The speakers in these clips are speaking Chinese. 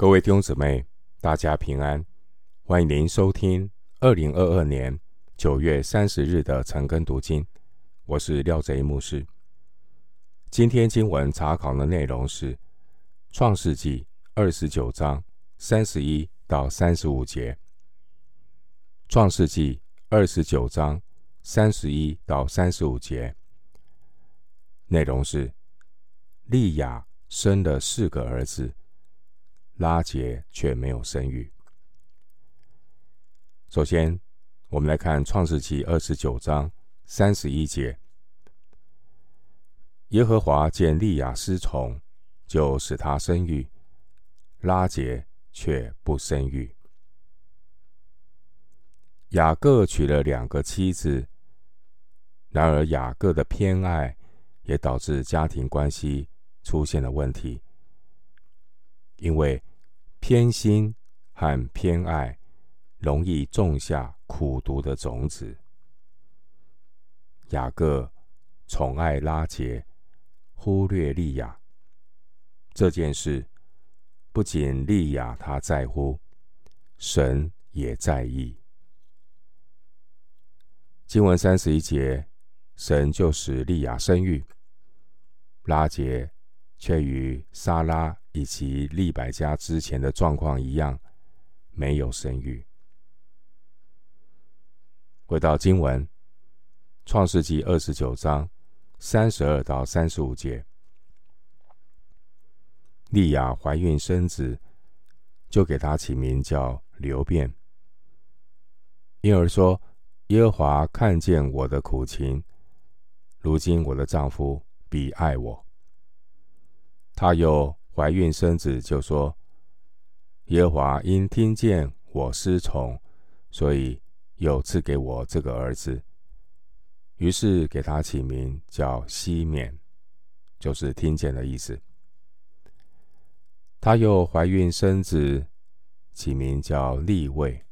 各位弟兄姊妹，大家平安！欢迎您收听二零二二年九月三十日的晨更读经。我是廖贼牧师。今天经文查考的内容是《创世纪》二十九章三十一到三十五节，《创世纪》二十九章三十一到三十五节内容是利亚生了四个儿子。拉结却没有生育。首先，我们来看《创世纪》二十九章三十一节：耶和华见利亚失宠，就使她生育；拉结却不生育。雅各娶了两个妻子，然而雅各的偏爱也导致家庭关系出现了问题，因为。偏心和偏爱容易种下苦毒的种子。雅各宠爱拉杰，忽略利亚。这件事不仅利亚他在乎，神也在意。经文三十一节，神就使利亚生育，拉杰却与撒拉。以及利百家之前的状况一样，没有生育。回到经文，《创世纪》二十九章三十二到三十五节，利亚怀孕生子，就给他起名叫流便，因而说：“耶和华看见我的苦情，如今我的丈夫必爱我。”他又。怀孕生子，就说：“耶和华因听见我失宠，所以又赐给我这个儿子。于是给他起名叫西缅，就是听见的意思。他又怀孕生子，起名叫利未，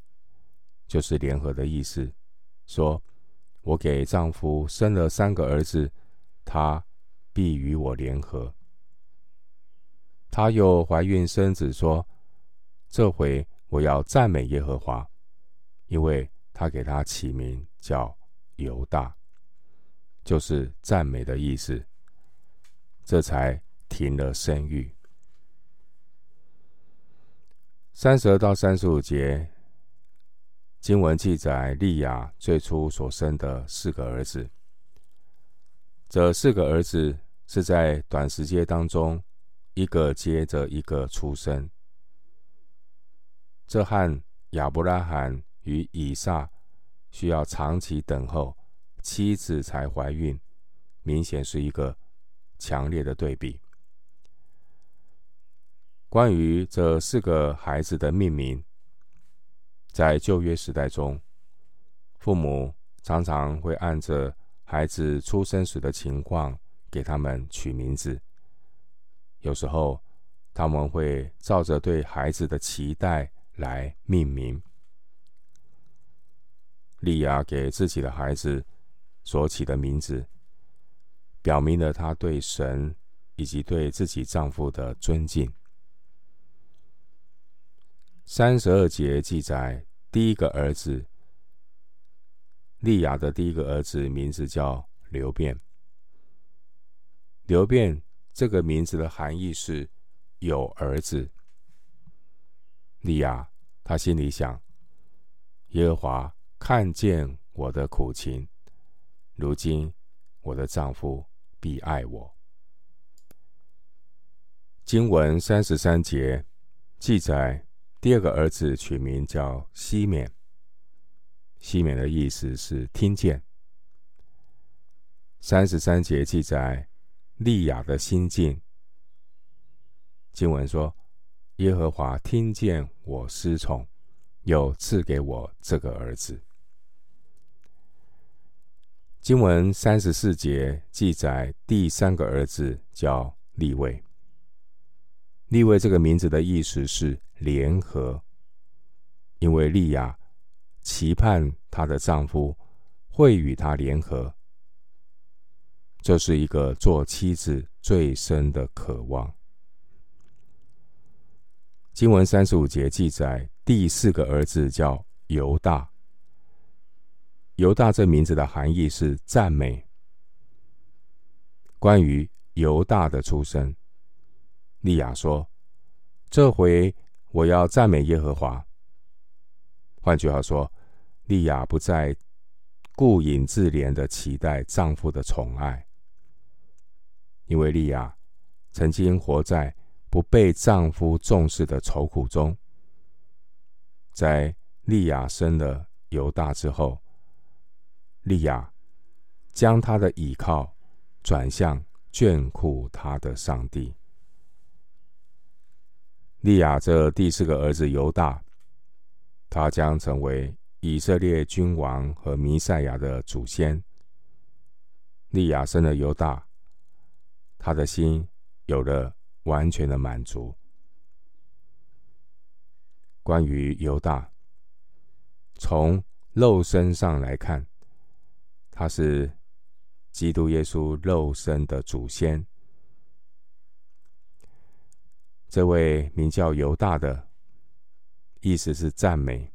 就是联合的意思。说：我给丈夫生了三个儿子，他必与我联合。”她又怀孕生子，说：“这回我要赞美耶和华，因为他给他起名叫犹大，就是赞美的意思。”这才停了生育。三十二到三十五节经文记载，利亚最初所生的四个儿子，这四个儿子是在短时间当中。一个接着一个出生，这和亚伯拉罕与以撒需要长期等候妻子才怀孕，明显是一个强烈的对比。关于这四个孩子的命名，在旧约时代中，父母常常会按着孩子出生时的情况给他们取名字。有时候，他们会照着对孩子的期待来命名。利亚给自己的孩子所起的名字，表明了她对神以及对自己丈夫的尊敬。三十二节记载，第一个儿子利亚的第一个儿子名字叫流便。流便。这个名字的含义是有儿子。利亚，他心里想：耶和华看见我的苦情，如今我的丈夫必爱我。经文三十三节记载，第二个儿子取名叫西缅。西缅的意思是听见。三十三节记载。利亚的心境，经文说：“耶和华听见我失宠，又赐给我这个儿子。”经文三十四节记载，第三个儿子叫利未。利未这个名字的意思是联合，因为利亚期盼她的丈夫会与她联合。这是一个做妻子最深的渴望。经文三十五节记载，第四个儿子叫犹大。犹大这名字的含义是赞美。关于犹大的出生，利亚说：“这回我要赞美耶和华。”换句话说，利亚不再顾影自怜的期待丈夫的宠爱，因为利亚曾经活在不被丈夫重视的愁苦中。在利亚生了犹大之后，利亚将她的倚靠转向眷顾她的上帝。利亚这第四个儿子犹大，他将成为以色列君王和弥赛亚的祖先。利亚生了犹大，他的心有了完全的满足。关于犹大，从肉身上来看，他是基督耶稣肉身的祖先。这位名叫犹大的，意思是赞美。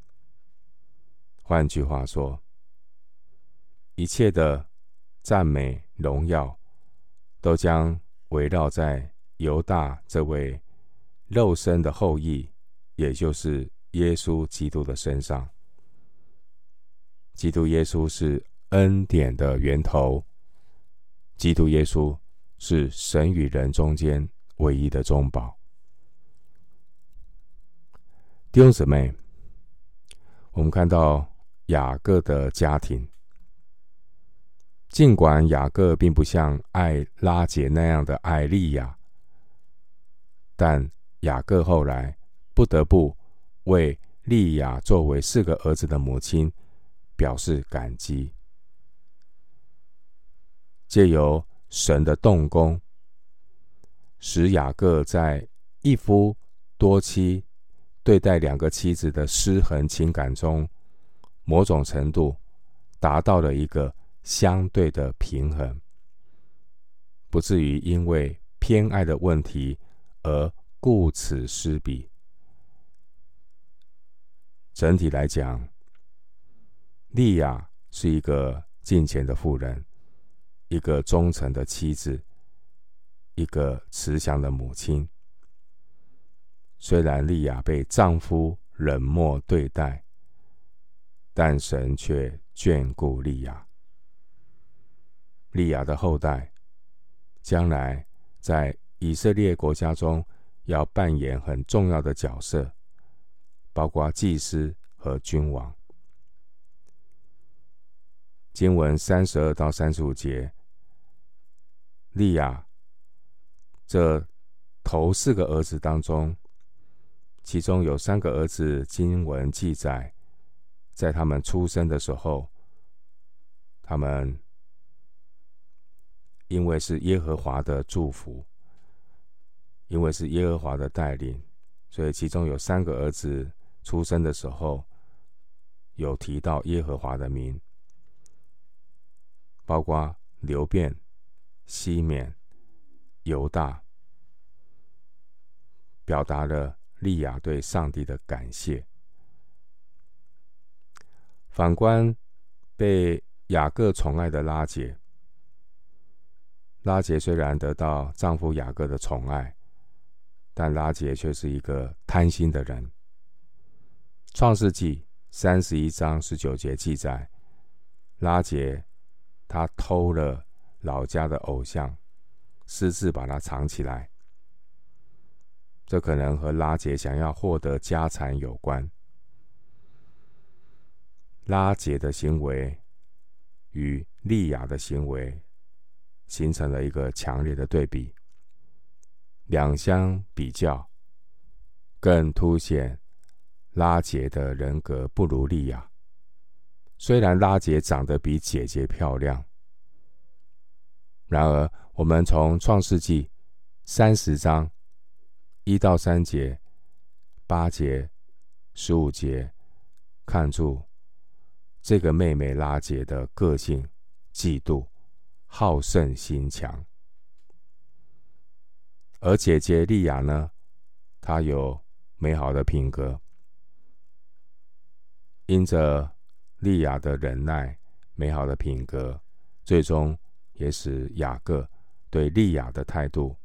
换句话说，一切的赞美荣耀，都将围绕在犹大这位肉身的后裔，也就是耶稣基督的身上。基督耶稣是。恩典的源头，基督耶稣是神与人中间唯一的中保。弟兄姊妹，我们看到雅各的家庭，尽管雅各并不像爱拉杰那样的爱利亚，但雅各后来不得不为利亚作为四个儿子的母亲表示感激。借由神的动工，使雅各在一夫多妻对待两个妻子的失衡情感中，某种程度达到了一个相对的平衡，不至于因为偏爱的问题而顾此失彼。整体来讲，利亚是一个敬虔的妇人。一个忠诚的妻子，一个慈祥的母亲。虽然利亚被丈夫冷漠对待，但神却眷顾利亚。利亚的后代将来在以色列国家中要扮演很重要的角色，包括祭司和君王。经文三十二到三十五节，利亚这头四个儿子当中，其中有三个儿子，经文记载，在他们出生的时候，他们因为是耶和华的祝福，因为是耶和华的带领，所以其中有三个儿子出生的时候，有提到耶和华的名。包括流便、西缅、犹大，表达了利亚对上帝的感谢。反观被雅各宠爱的拉结，拉杰虽然得到丈夫雅各的宠爱，但拉杰却是一个贪心的人。创世记三十一章十九节记载，拉杰。他偷了老家的偶像，私自把它藏起来。这可能和拉杰想要获得家产有关。拉杰的行为与利亚的行为形成了一个强烈的对比，两相比较，更凸显拉杰的人格不如利亚。虽然拉杰长得比姐姐漂亮，然而我们从创世纪三十章一到三节、八节、十五节看出这个妹妹拉杰的个性：嫉妒、好胜心强；而姐姐利亚呢，她有美好的品格，因着利亚的忍耐、美好的品格，最终也使雅各对利亚的态度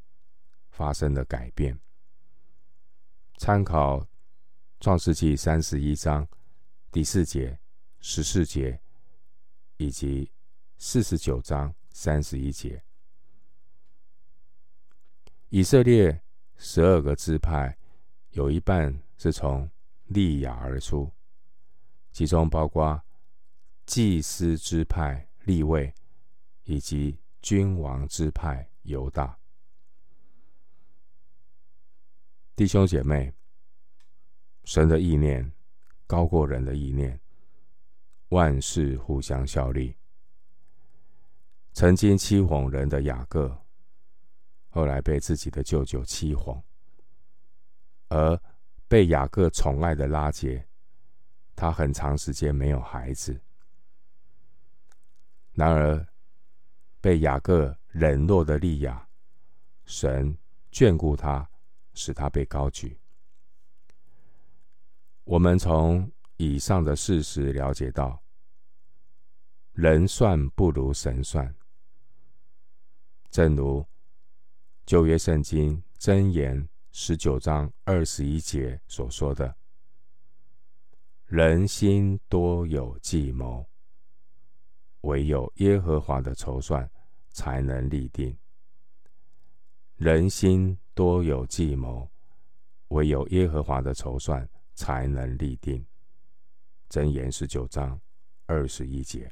发生了改变。参考创世记三十一章第四节、十四节，以及四十九章三十一节，以色列十二个支派有一半是从利亚而出，其中包括祭司支派利未，以及君王支派犹大。弟兄姐妹，神的意念高过人的意念，万事互相效力。曾经欺哄人的雅各，后来被自己的舅舅欺哄；而被雅各宠爱的拉结，他很长时间没有孩子。然而，被雅各冷落的利亚，神眷顾他。使他被高举。我们从以上的事实了解到，人算不如神算。正如旧约圣经箴言十九章二十一节所说的：“人心多有计谋，唯有耶和华的筹算才能立定。”人心。多有计谋，唯有耶和华的筹算才能立定。箴言十九章二十一节。